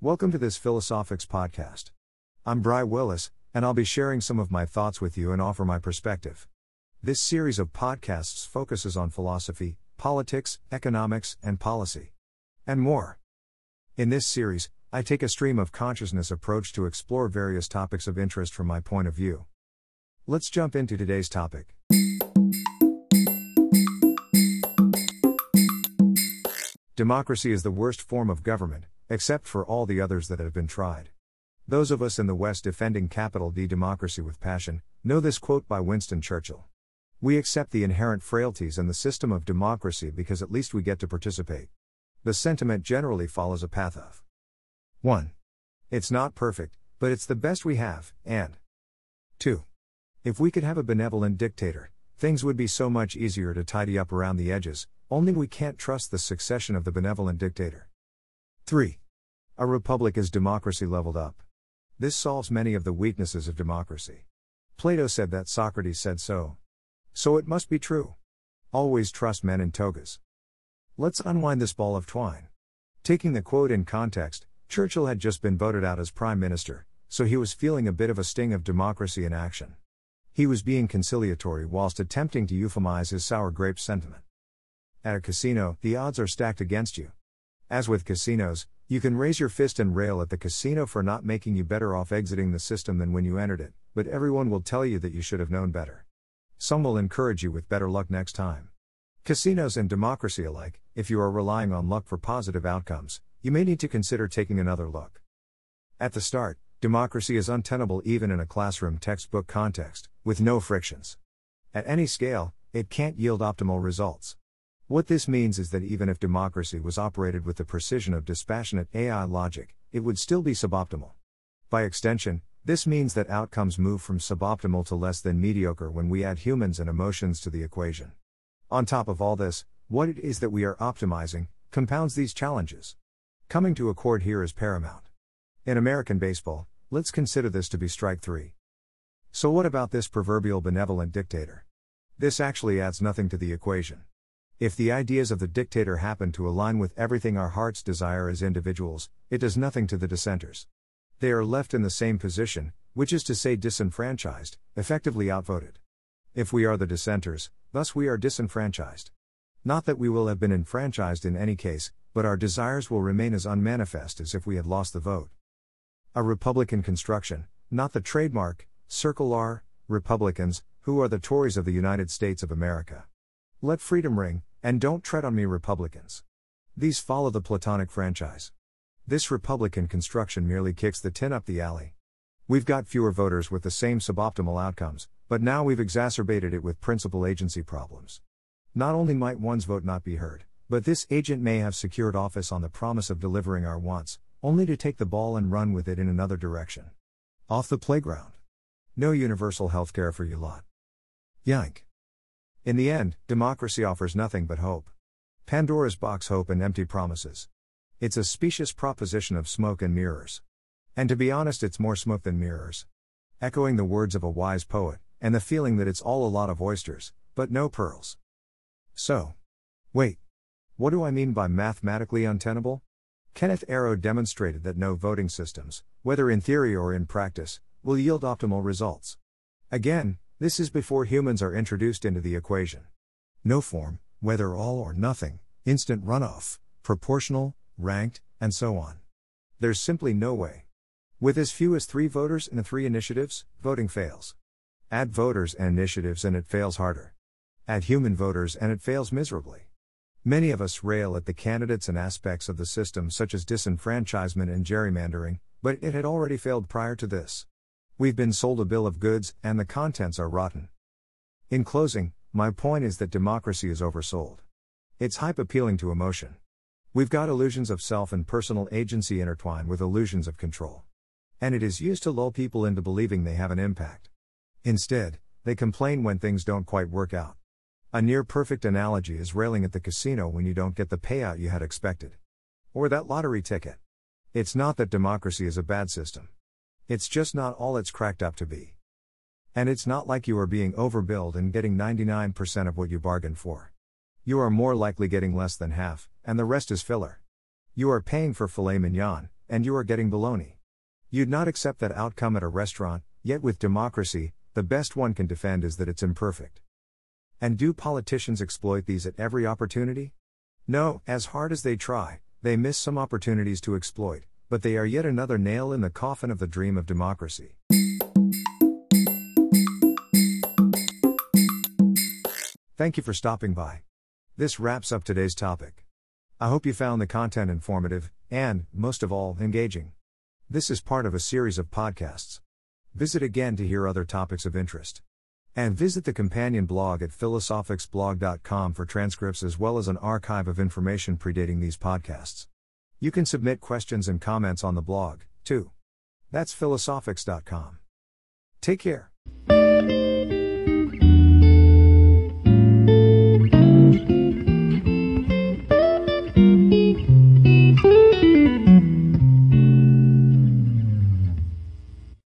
Welcome to this Philosophics podcast. I'm Bry Willis, and I'll be sharing some of my thoughts with you and offer my perspective. This series of podcasts focuses on philosophy, politics, economics, and policy. And more. In this series, I take a stream of consciousness approach to explore various topics of interest from my point of view. Let's jump into today's topic. Democracy is the worst form of government, except for all the others that have been tried. Those of us in the West defending capital D democracy with passion know this quote by Winston Churchill. We accept the inherent frailties in the system of democracy because at least we get to participate. The sentiment generally follows a path of 1. It's not perfect, but it's the best we have, and 2. If we could have a benevolent dictator, things would be so much easier to tidy up around the edges, only we can't trust the succession of the benevolent dictator. 3. A republic is democracy leveled up. This solves many of the weaknesses of democracy. Plato said that Socrates said so. So it must be true. Always trust men in togas. Let's unwind this ball of twine. Taking the quote in context, Churchill had just been voted out as Prime Minister, so he was feeling a bit of a sting of democracy in action. He was being conciliatory whilst attempting to euphemize his sour grapes sentiment. At a casino, the odds are stacked against you. As with casinos, you can raise your fist and rail at the casino for not making you better off exiting the system than when you entered it, but everyone will tell you that you should have known better. Some will encourage you with better luck next time. Casinos and democracy alike, if you are relying on luck for positive outcomes, you may need to consider taking another look. At the start, democracy is untenable even in a classroom textbook context, with no frictions. At any scale, it can't yield optimal results. What this means is that even if democracy was operated with the precision of dispassionate AI logic, it would still be suboptimal. By extension, this means that outcomes move from suboptimal to less than mediocre when we add humans and emotions to the equation. On top of all this, what it is that we are optimizing compounds these challenges. Coming to accord here is paramount. In American baseball, let's consider this to be strike three. So, what about this proverbial benevolent dictator? This actually adds nothing to the equation. If the ideas of the dictator happen to align with everything our hearts desire as individuals, it does nothing to the dissenters. They are left in the same position, which is to say disenfranchised, effectively outvoted. If we are the dissenters, thus we are disenfranchised. Not that we will have been enfranchised in any case, but our desires will remain as unmanifest as if we had lost the vote. A Republican construction, not the trademark, Circle R, Republicans, who are the Tories of the United States of America. Let freedom ring, and don't tread on me, Republicans. These follow the Platonic franchise. This Republican construction merely kicks the tin up the alley. We've got fewer voters with the same suboptimal outcomes, but now we've exacerbated it with principal agency problems. Not only might one's vote not be heard, but this agent may have secured office on the promise of delivering our wants, only to take the ball and run with it in another direction. Off the playground. No universal health care for you lot. Yank. In the end, democracy offers nothing but hope. Pandora's box hope and empty promises. It's a specious proposition of smoke and mirrors. And to be honest, it's more smoke than mirrors. Echoing the words of a wise poet, and the feeling that it's all a lot of oysters, but no pearls. So. Wait. What do I mean by mathematically untenable? Kenneth Arrow demonstrated that no voting systems, whether in theory or in practice, will yield optimal results. Again, this is before humans are introduced into the equation. No form, whether all or nothing, instant runoff, proportional, ranked, and so on. There's simply no way. With as few as three voters in three initiatives, voting fails. Add voters and initiatives and it fails harder. Add human voters and it fails miserably. Many of us rail at the candidates and aspects of the system, such as disenfranchisement and gerrymandering, but it had already failed prior to this. We've been sold a bill of goods, and the contents are rotten. In closing, my point is that democracy is oversold. It's hype appealing to emotion. We've got illusions of self and personal agency intertwined with illusions of control. And it is used to lull people into believing they have an impact. Instead, they complain when things don't quite work out. A near perfect analogy is railing at the casino when you don't get the payout you had expected. Or that lottery ticket. It's not that democracy is a bad system. It's just not all it's cracked up to be. And it's not like you are being overbilled and getting 99% of what you bargained for. You are more likely getting less than half, and the rest is filler. You are paying for filet mignon, and you are getting bologna. You'd not accept that outcome at a restaurant, yet with democracy, the best one can defend is that it's imperfect. And do politicians exploit these at every opportunity? No, as hard as they try, they miss some opportunities to exploit, but they are yet another nail in the coffin of the dream of democracy. Thank you for stopping by. This wraps up today's topic. I hope you found the content informative, and, most of all, engaging. This is part of a series of podcasts. Visit again to hear other topics of interest. And visit the companion blog at philosophicsblog.com for transcripts as well as an archive of information predating these podcasts. You can submit questions and comments on the blog, too. That's philosophics.com. Take care.